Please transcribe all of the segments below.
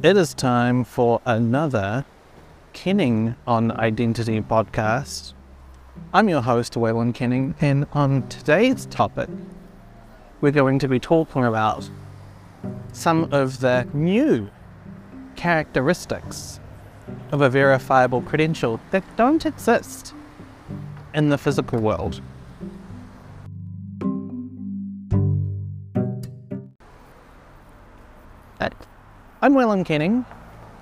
It is time for another Kenning on Identity podcast. I'm your host, Waylon Kenning, and on today's topic, we're going to be talking about some of the new characteristics of a verifiable credential that don't exist in the physical world. I'm Waylon Kenning,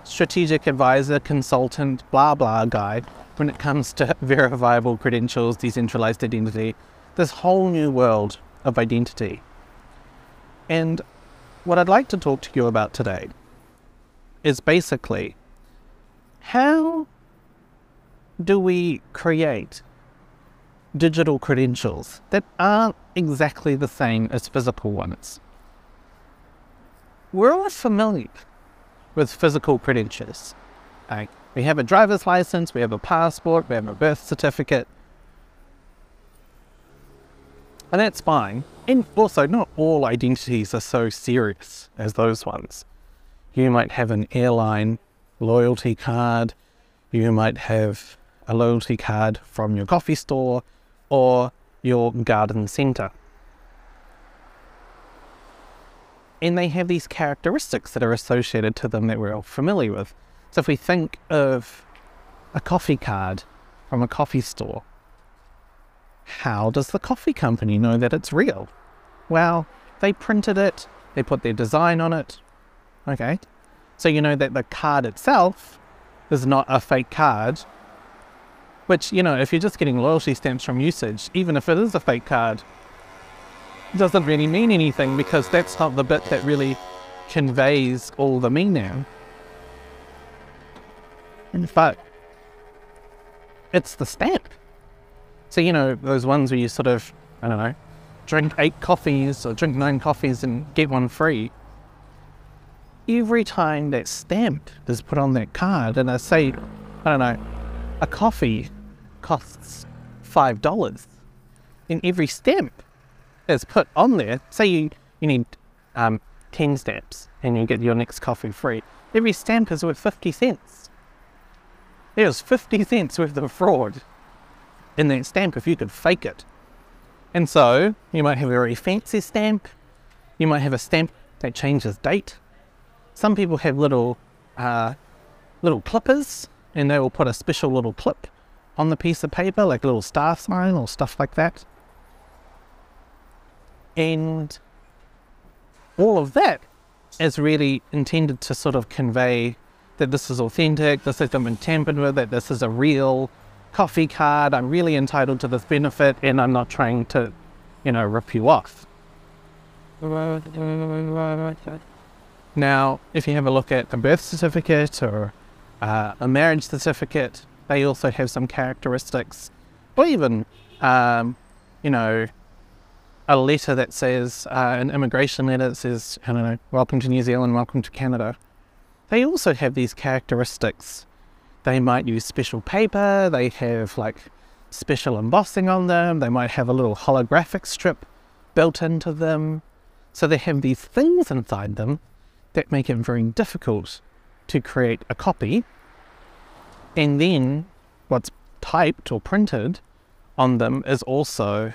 strategic advisor, consultant, blah blah guy when it comes to verifiable credentials, decentralized identity, this whole new world of identity. And what I'd like to talk to you about today is basically how do we create digital credentials that aren't exactly the same as physical ones? We're all familiar with physical credentials. Like we have a driver's license, we have a passport, we have a birth certificate. And that's fine. And also, not all identities are so serious as those ones. You might have an airline loyalty card, you might have a loyalty card from your coffee store or your garden centre. And they have these characteristics that are associated to them that we're all familiar with. So if we think of a coffee card from a coffee store, how does the coffee company know that it's real? Well, they printed it, they put their design on it. Okay. So you know that the card itself is not a fake card. Which, you know, if you're just getting loyalty stamps from usage, even if it is a fake card, doesn't really mean anything because that's not the bit that really conveys all the meaning. In fact, it's the stamp. So, you know, those ones where you sort of, I don't know, drink eight coffees or drink nine coffees and get one free. Every time that stamp is put on that card, and I say, I don't know, a coffee costs $5, then every stamp is put on there. Say you, you need um, 10 stamps and you get your next coffee free. Every stamp is worth 50 cents. There's 50 cents worth of fraud in that stamp if you could fake it. And so you might have a very fancy stamp. You might have a stamp that changes date. Some people have little uh, little clippers and they will put a special little clip on the piece of paper, like a little star sign or stuff like that. And all of that is really intended to sort of convey that this is authentic, this hasn't been tampered with, that this is a real coffee card, I'm really entitled to this benefit, and I'm not trying to, you know, rip you off. Now, if you have a look at a birth certificate or uh, a marriage certificate, they also have some characteristics, or even, um, you know, a letter that says, uh, an immigration letter that says, I don't know, welcome to New Zealand, welcome to Canada. They also have these characteristics. They might use special paper, they have like special embossing on them, they might have a little holographic strip built into them. So they have these things inside them that make it very difficult to create a copy. And then what's typed or printed on them is also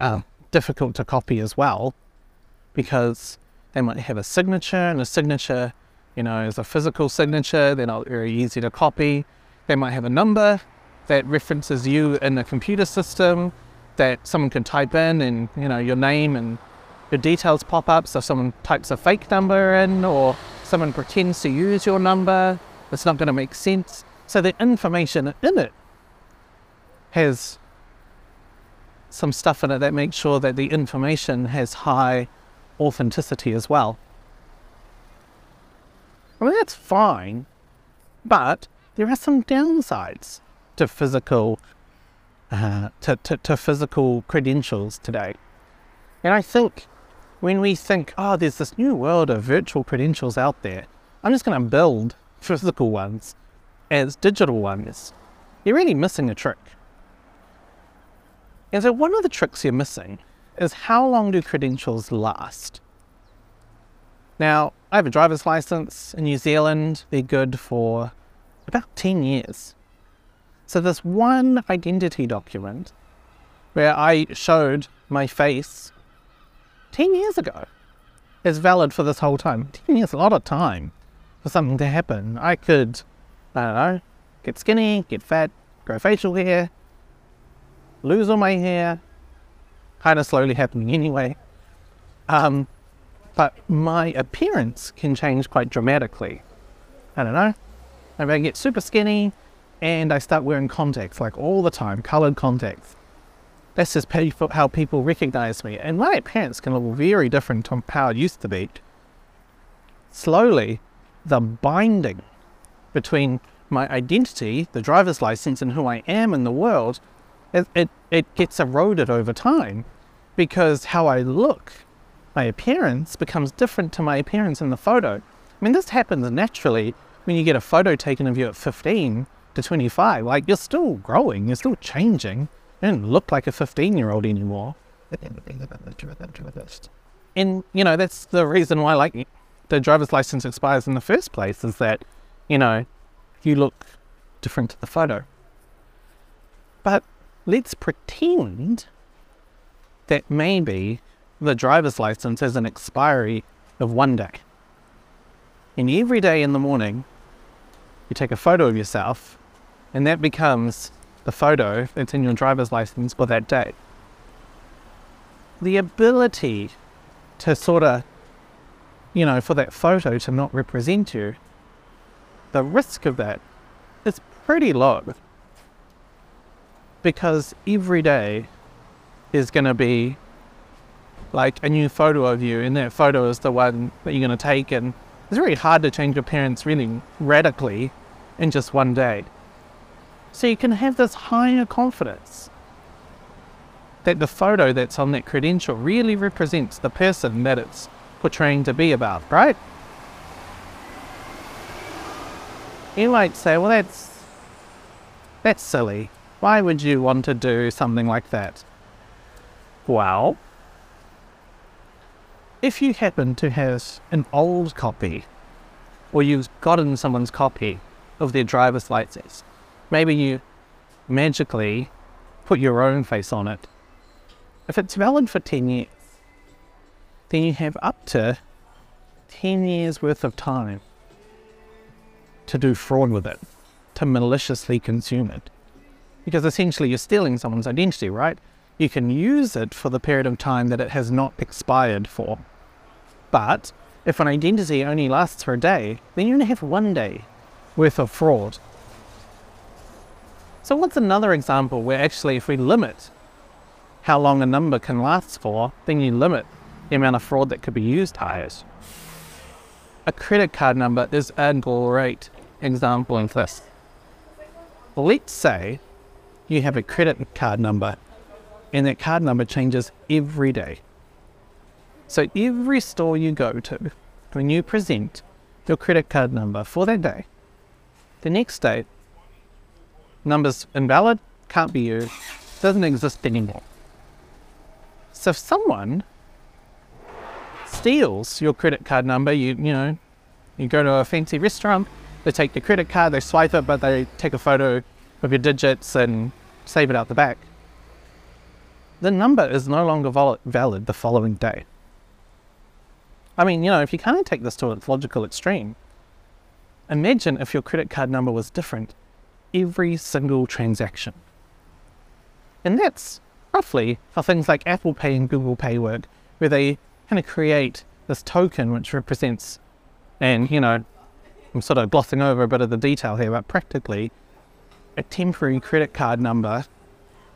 uh, difficult to copy as well because they might have a signature and a signature, you know, is a physical signature. They're not very easy to copy. They might have a number that references you in a computer system that someone can type in and, you know, your name and your details pop up. So someone types a fake number in or someone pretends to use your number. It's not going to make sense. So the information in it has some stuff in it that makes sure that the information has high authenticity as well. I mean, that's fine, but there are some downsides to physical uh, to, to, to physical credentials today. And I think when we think, oh, there's this new world of virtual credentials out there, I'm just going to build physical ones as digital ones, you're really missing a trick. And so one of the tricks you're missing is how long do credentials last? Now, I have a driver's license in New Zealand. They're good for about 10 years. So, this one identity document where I showed my face 10 years ago is valid for this whole time. 10 years, a lot of time for something to happen. I could, I don't know, get skinny, get fat, grow facial hair, lose all my hair, kind of slowly happening anyway. Um, but my appearance can change quite dramatically. I don't know. Maybe I get super skinny and I start wearing contacts like all the time, colored contacts. That's just how people recognize me. And my appearance can look very different from how it used to be. Slowly, the binding between my identity, the driver's license, and who I am in the world, it, it, it gets eroded over time because how I look, my appearance becomes different to my appearance in the photo. I mean, this happens naturally when you get a photo taken of you at 15 to 25. Like, you're still growing, you're still changing. You don't look like a 15 year old anymore. And, you know, that's the reason why, like, the driver's license expires in the first place is that, you know, you look different to the photo. But let's pretend that maybe the driver's license has an expiry of one day. And every day in the morning, you take a photo of yourself, and that becomes the photo that's in your driver's license for that day. The ability to sort of, you know, for that photo to not represent you, the risk of that is pretty low because every day is going to be like a new photo of you, and that photo is the one that you're going to take. And it's very hard to change your appearance really radically in just one day. So you can have this higher confidence that the photo that's on that credential really represents the person that it's portraying to be about, right? You might say, well, that's that's silly. Why would you want to do something like that? Well, if you happen to have an old copy, or you've gotten someone's copy of their driver's license, maybe you magically put your own face on it. If it's valid for 10 years, then you have up to 10 years worth of time to do fraud with it, to maliciously consume it because essentially you're stealing someone's identity, right? You can use it for the period of time that it has not expired for. But if an identity only lasts for a day, then you only have one day worth of fraud. So what's another example where actually if we limit how long a number can last for, then you limit the amount of fraud that could be used higher. A credit card number is a great example of this. Let's say you have a credit card number, and that card number changes every day. So every store you go to, when you present your credit card number for that day, the next day, number's invalid, can't be used, doesn't exist anymore. So if someone steals your credit card number, you you know, you go to a fancy restaurant, they take your credit card, they swipe it, but they take a photo of your digits and save it out the back, the number is no longer valid the following day. I mean, you know, if you kind of take this to its logical extreme, imagine if your credit card number was different every single transaction. And that's roughly how things like Apple Pay and Google Pay work, where they kind of create this token which represents, and you know, I'm sort of glossing over a bit of the detail here, but practically a temporary credit card number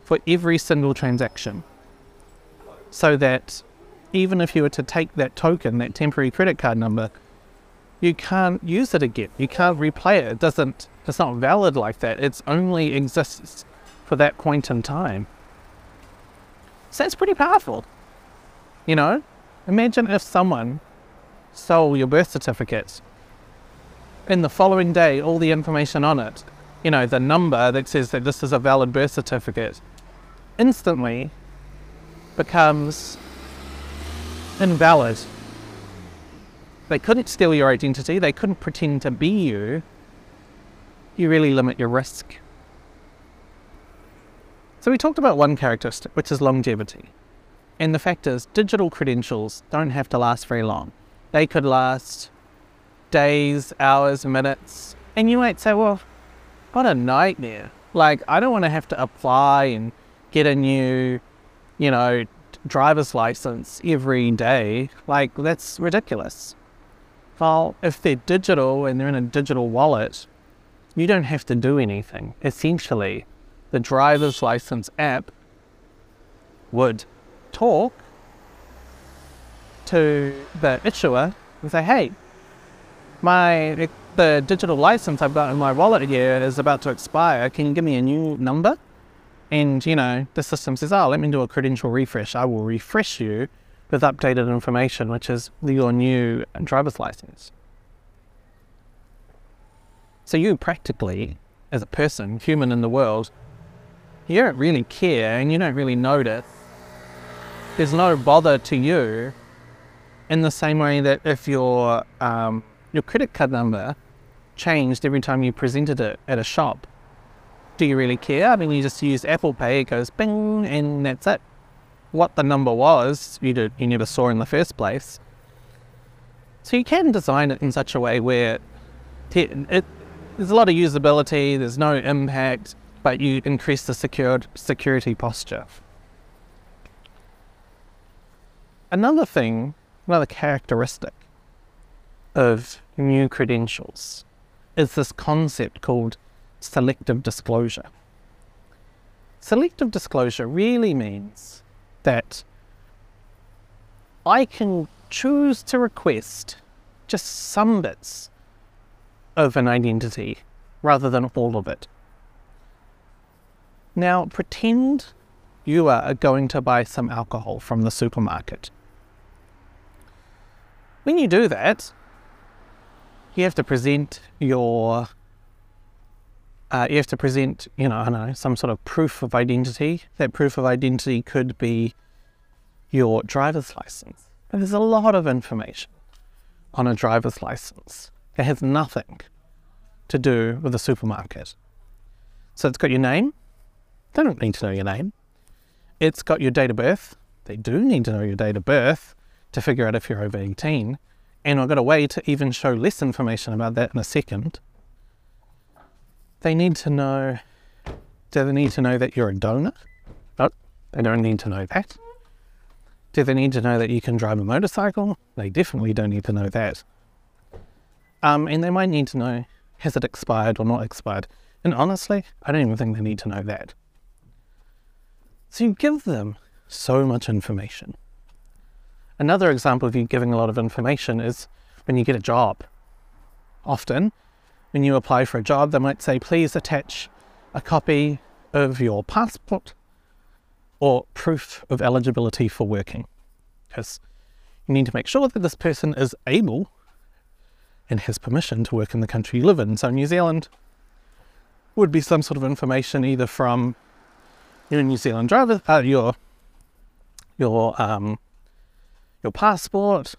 for every single transaction so that even if you were to take that token, that temporary credit card number, you can't use it again. You can't replay it. It doesn't, it's not valid like that. It only exists for that point in time. So that's pretty powerful. You know, imagine if someone stole your birth certificate and the following day all the information on it you know, the number that says that this is a valid birth certificate instantly becomes invalid. they couldn't steal your identity, they couldn't pretend to be you, you really limit your risk. So we talked about one characteristic, which is longevity. And the fact is, digital credentials don't have to last very long. They could last days, hours, minutes. And you might say, well, what a nightmare. Like, I don't want to have to apply and get a new, you know, driver's license every day. Like, that's ridiculous. Well, if they're digital and they're in a digital wallet, you don't have to do anything. Essentially, the driver's license app would talk to the issuer and say, hey, my the digital license I've got in my wallet here is about to expire. Can you give me a new number? And you know, the system says, oh, let me do a credential refresh. I will refresh you with updated information, which is your new driver's license. So you practically, as a person, human in the world, you don't really care and you don't really notice. There's no bother to you in the same way that if your um, your credit card number changed every time you presented it at a shop, do you really care? I mean, you just use Apple Pay, it goes bing, and that's it. What the number was, you, did, you never saw in the first place. So you can design it in such a way where it, it, there's a lot of usability, there's no impact, but you increase the secured security posture. Another thing, another characteristic of new credentials is this concept called selective disclosure. Selective disclosure really means that I can choose to request just some bits of an identity rather than all of it. Now, pretend you are going to buy some alcohol from the supermarket. When you do that, you have to present your uh, you have to present, you know, I don't know, some sort of proof of identity. That proof of identity could be your driver's license. But there's a lot of information on a driver's license. that has nothing to do with the supermarket. So it's got your name. They don't need to know your name. It's got your date of birth. They do need to know your date of birth to figure out if you're over 18. And I've got a way to even show less information about that in a second. They need to know, do they need to know that you're a donor? No, they don't need to know that. Do they need to know that you can drive a motorcycle? They definitely don't need to know that. Um, and they might need to know, has it expired or not expired? And honestly, I don't even think they need to know that. So you give them so much information. Another example of you giving a lot of information is when you get a job. Often, when you apply for a job, they might say, please attach a copy of your passport or proof of eligibility for working. Because you need to make sure that this person is able and has permission to work in the country you live in. So New Zealand would be some sort of information either from your New Zealand driver, uh, your your um, your passport,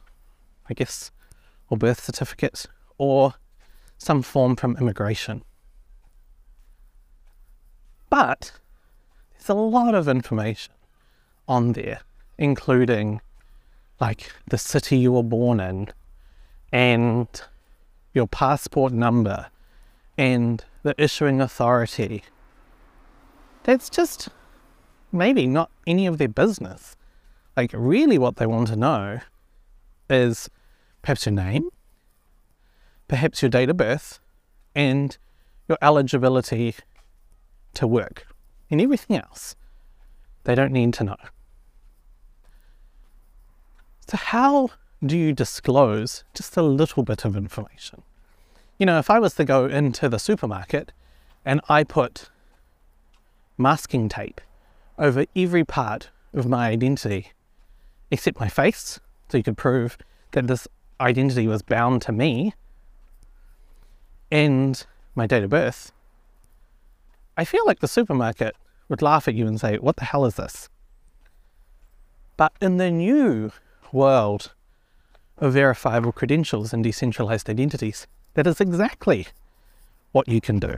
I guess, or birth certificate, or some form from immigration. But there's a lot of information on there, including like the city you were born in and your passport number and the issuing authority. That's just maybe not any of their business. Like, really, what they want to know is perhaps your name, perhaps your date of birth, and your eligibility to work. And everything else, they don't need to know. So, how do you disclose just a little bit of information? You know, if I was to go into the supermarket and I put masking tape over every part of my identity except my face, so you could prove that this identity was bound to me and my date of birth, I feel like the supermarket would laugh at you and say, What the hell is this? But in the new world of verifiable credentials and decentralized identities. That is exactly what you can do.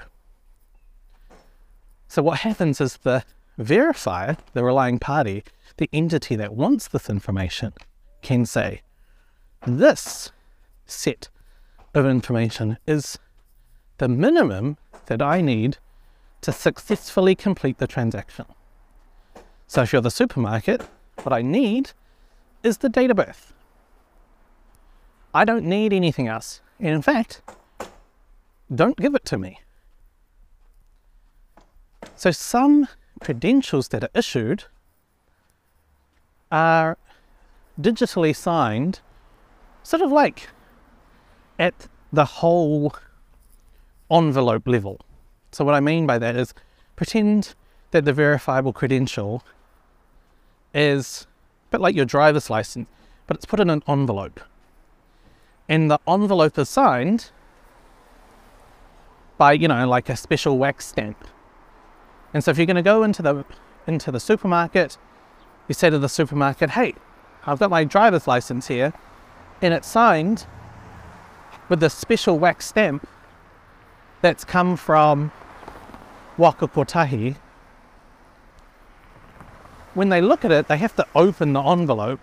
So what happens is the verifier, the relying party, the entity that wants this information, can say, this set of information is the minimum that I need to successfully complete the transaction. So if you're the supermarket, what I need is the date of birth. I don't need anything else. And in fact, don't give it to me. So some credentials that are issued are digitally signed, sort of like at the whole envelope level. So what I mean by that is pretend that the verifiable credential is a bit like your driver's license, but it's put in an envelope. And the envelope is signed by, you know, like a special wax stamp. And so if you're going to go into the into the supermarket, you say to the supermarket, "Hey, I've got my driver's license here, and it's signed with the special wax stamp that's come from Waka Kotahi." When they look at it, they have to open the envelope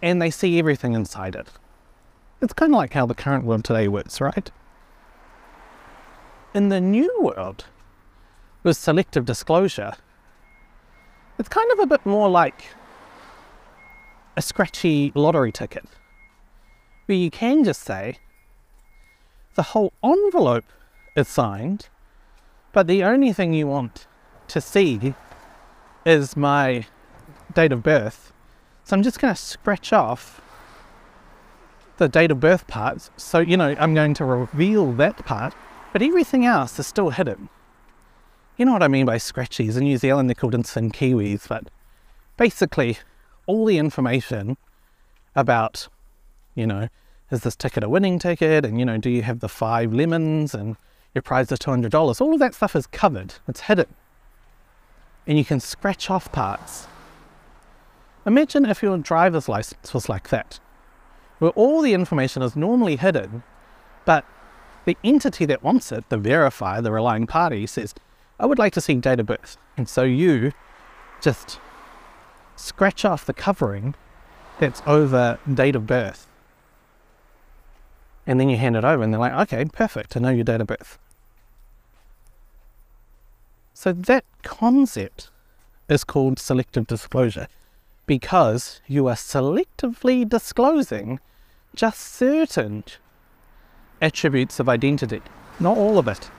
and they see everything inside it. It's kind of like how the current world today works, right? In the new world, with selective disclosure, it's kind of a bit more like a scratchy lottery ticket, where you can just say the whole envelope is signed, but the only thing you want to see is my date of birth. So I'm just going to scratch off the date of birth part. So, you know, I'm going to reveal that part, but everything else is still hidden you know what I mean by scratchies. In New Zealand, they're called instant kiwis, but basically, all the information about, you know, is this ticket a winning ticket? And, you know, do you have the five lemons and your prize is $200? All of that stuff is covered, it's hidden. And you can scratch off parts. Imagine if your driver's license was like that, where all the information is normally hidden, but the entity that wants it, the verifier, the relying party, says, I would like to see date of birth. And so you just scratch off the covering that's over date of birth. And then you hand it over and they're like, okay, perfect, I know your date of birth. So that concept is called selective disclosure because you are selectively disclosing just certain attributes of identity, not all of it.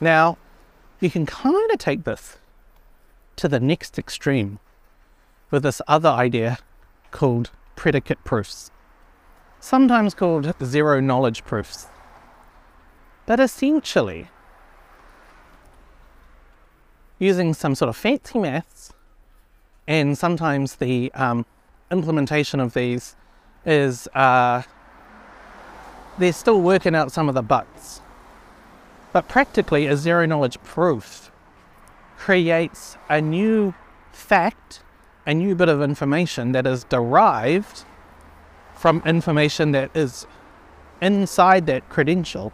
Now, you can kind of take this to the next extreme with this other idea called predicate proofs, sometimes called zero knowledge proofs. But essentially, using some sort of fancy maths, and sometimes the um, implementation of these is uh, they're still working out some of the bugs. But practically, a zero knowledge proof creates a new fact, a new bit of information that is derived from information that is inside that credential.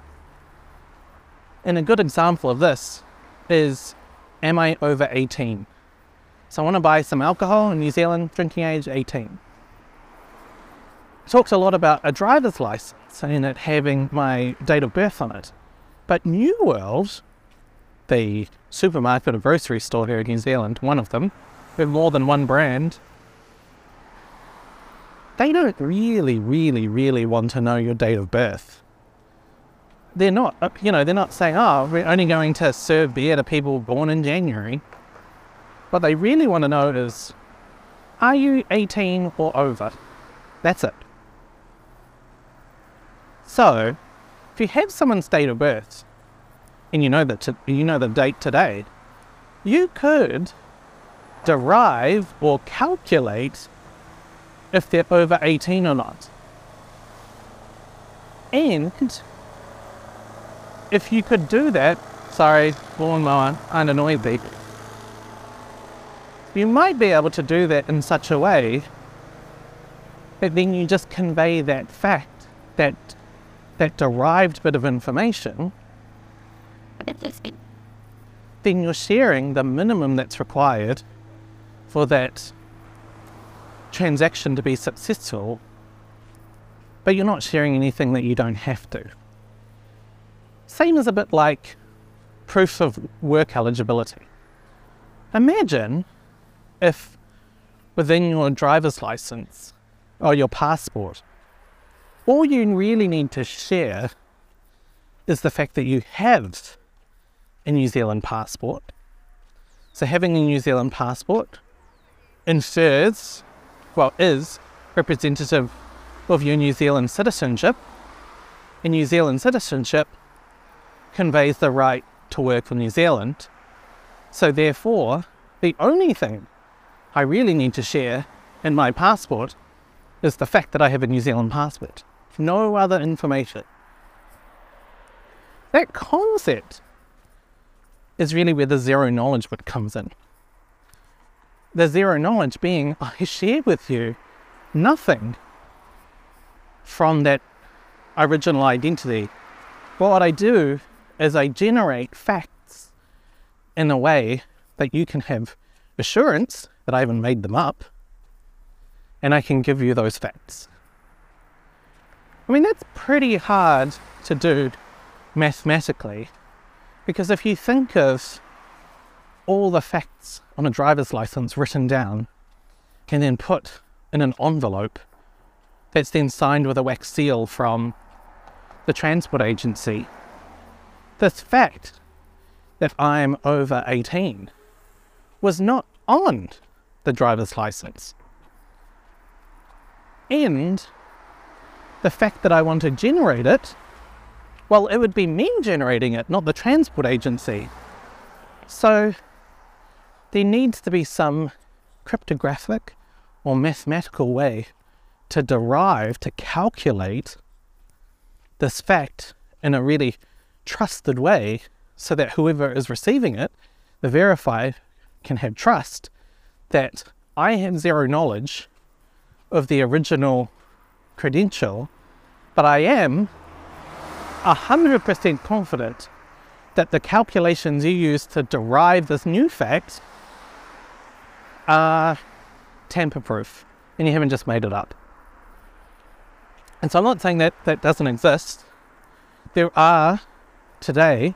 And a good example of this is Am I over 18? So I want to buy some alcohol in New Zealand, drinking age 18. It talks a lot about a driver's license and it having my date of birth on it. But New World, the supermarket or grocery store here in New Zealand, one of them, with more than one brand, they don't really, really, really want to know your date of birth. They're not, uh, you know, they're not saying, oh, we're only going to serve beer to people born in January. What they really want to know is, are you 18 or over? That's it. So, if you have someone's date of birth and you know that you know the date today, you could derive or calculate if they're over 18 or not. And if you could do that, sorry, lawnmower, I'm annoyed there. You might be able to do that in such a way that then you just convey that fact, that that derived bit of information, then you're sharing the minimum that's required for that transaction to be successful, but you're not sharing anything that you don't have to. Same as a bit like proof of work eligibility. Imagine if within your driver's license or your passport, all you really need to share is the fact that you have a New Zealand passport. So having a New Zealand passport infers, well, is representative of your New Zealand citizenship. And New Zealand citizenship conveys the right to work for New Zealand. So therefore, the only thing I really need to share in my passport is the fact that I have a New Zealand passport. No other information. That concept is really where the zero knowledge bit comes in. The zero knowledge being oh, I share with you nothing from that original identity. But what I do is I generate facts in a way that you can have assurance that I haven't made them up and I can give you those facts. I mean, that's pretty hard to do mathematically because if you think of all the facts on a driver's license written down and then put in an envelope that's then signed with a wax seal from the transport agency, this fact that I'm over 18 was not on the driver's license. And the fact that I want to generate it, well, it would be me generating it, not the transport agency. So there needs to be some cryptographic or mathematical way to derive, to calculate this fact in a really trusted way so that whoever is receiving it, the verifier, can have trust that I have zero knowledge of the original credential, but I am 100% confident that the calculations you use to derive this new fact are tamper proof and you haven't just made it up. And so I'm not saying that that doesn't exist. There are today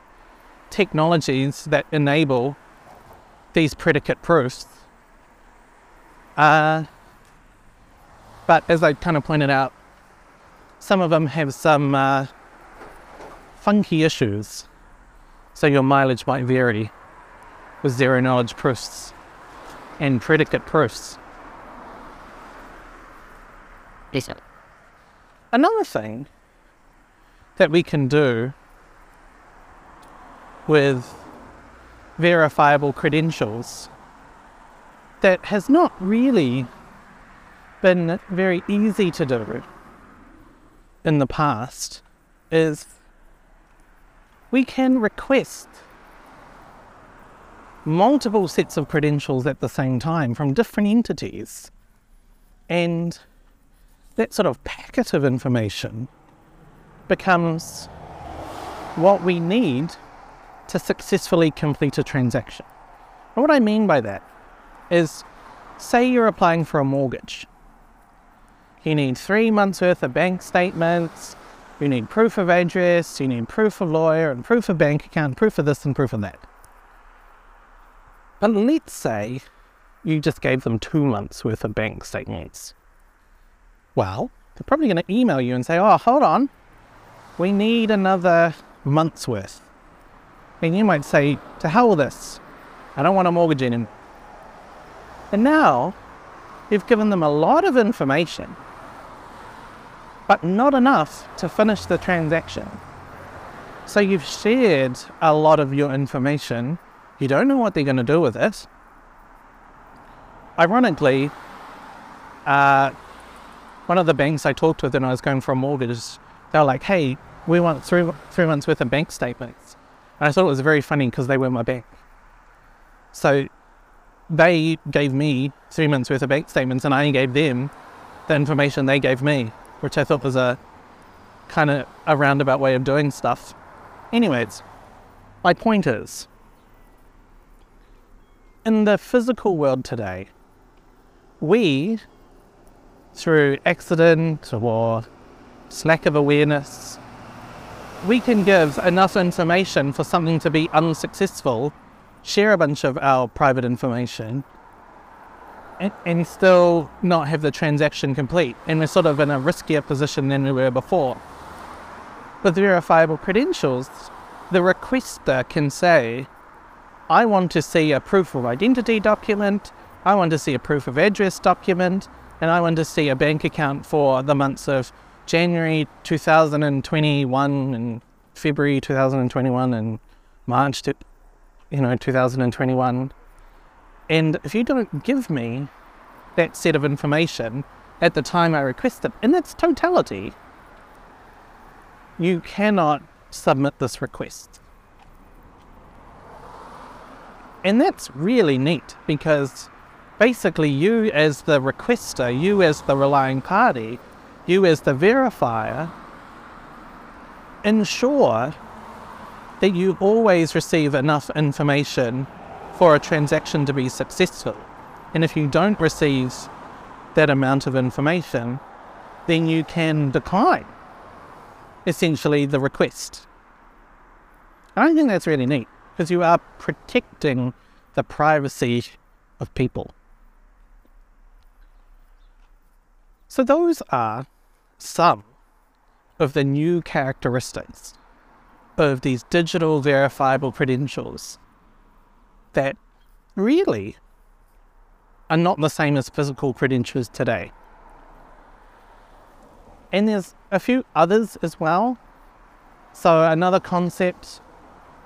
technologies that enable these predicate proofs. Uh, but as I kind of pointed out, some of them have some uh, funky issues. So your mileage might vary with zero knowledge proofs and predicate proofs. Another thing that we can do with verifiable credentials that has not really been very easy to do in the past is we can request multiple sets of credentials at the same time from different entities. And that sort of packet of information becomes what we need to successfully complete a transaction. And what I mean by that is, say you're applying for a mortgage. You need three months worth of bank statements, you need proof of address, you need proof of lawyer, and proof of bank account, proof of this and proof of that. But let's say you just gave them two months worth of bank statements. Well, they're probably going to email you and say, oh, hold on, we need another month's worth. And you might say, to hell with this. I don't want a mortgage anymore. And now you've given them a lot of information, but not enough to finish the transaction. So you've shared a lot of your information. You don't know what they're going to do with it. Ironically, uh, one of the banks I talked with when I was going for a mortgage, they were like, hey, we want three, three months worth of bank statements. And I thought it was very funny because they were my bank. So they gave me three months worth of bank statements and I gave them the information they gave me, which I thought was a kind of a roundabout way of doing stuff. Anyways, my point is in the physical world today, we, through accident or lack of awareness, we can give enough information for something to be unsuccessful, share a bunch of our private information, and, and still not have the transaction complete. And we're sort of in a riskier position than we were before. With verifiable credentials, the requester can say, I want to see a proof of identity document, I want to see a proof of address document, and I want to see a bank account for the months of January 2021 and February 2021 and March to, you know 2021. And if you don't give me that set of information at the time I request it in its totality, you cannot submit this request. And that's really neat because basically you as the requester, you as the relying party, you as the verifier, ensure that you always receive enough information for a transaction to be successful. And if you don't receive that amount of information, then you can decline essentially the request. I think that's really neat because you are protecting the privacy of people. So, those are some of the new characteristics of these digital verifiable credentials that really are not the same as physical credentials today. And there's a few others as well. So, another concept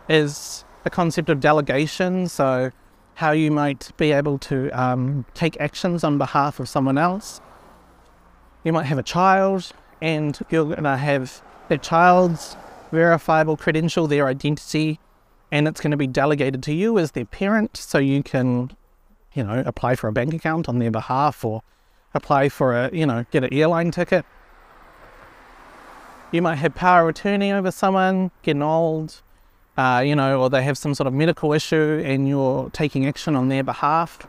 is the concept of delegation. So, how you might be able to um, take actions on behalf of someone else. You might have a child, and you're going to have the child's verifiable credential, their identity, and it's going to be delegated to you as their parent, so you can, you know, apply for a bank account on their behalf or apply for a, you know, get an airline ticket. You might have power of attorney over someone, getting old, uh, you know, or they have some sort of medical issue and you're taking action on their behalf.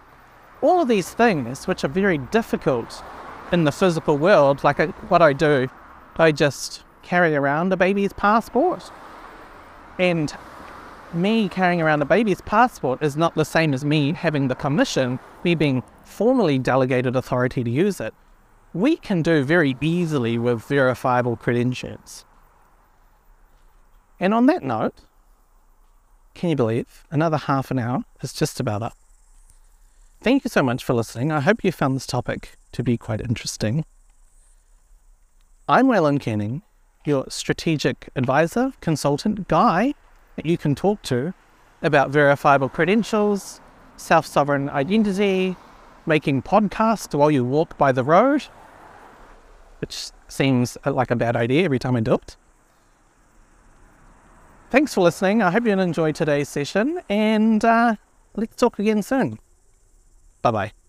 All of these things, which are very difficult in the physical world, like I, what I do, I just carry around a baby's passport. And me carrying around a baby's passport is not the same as me having the commission, me being formally delegated authority to use it. We can do very easily with verifiable credentials. And on that note, can you believe? Another half an hour is just about up. Thank you so much for listening. I hope you found this topic to be quite interesting. I'm Waylon Kenning, your strategic advisor, consultant, guy that you can talk to about verifiable credentials, self sovereign identity, making podcasts while you walk by the road, which seems like a bad idea every time I do it. Thanks for listening. I hope you enjoyed today's session, and uh, let's talk again soon. Bye bye.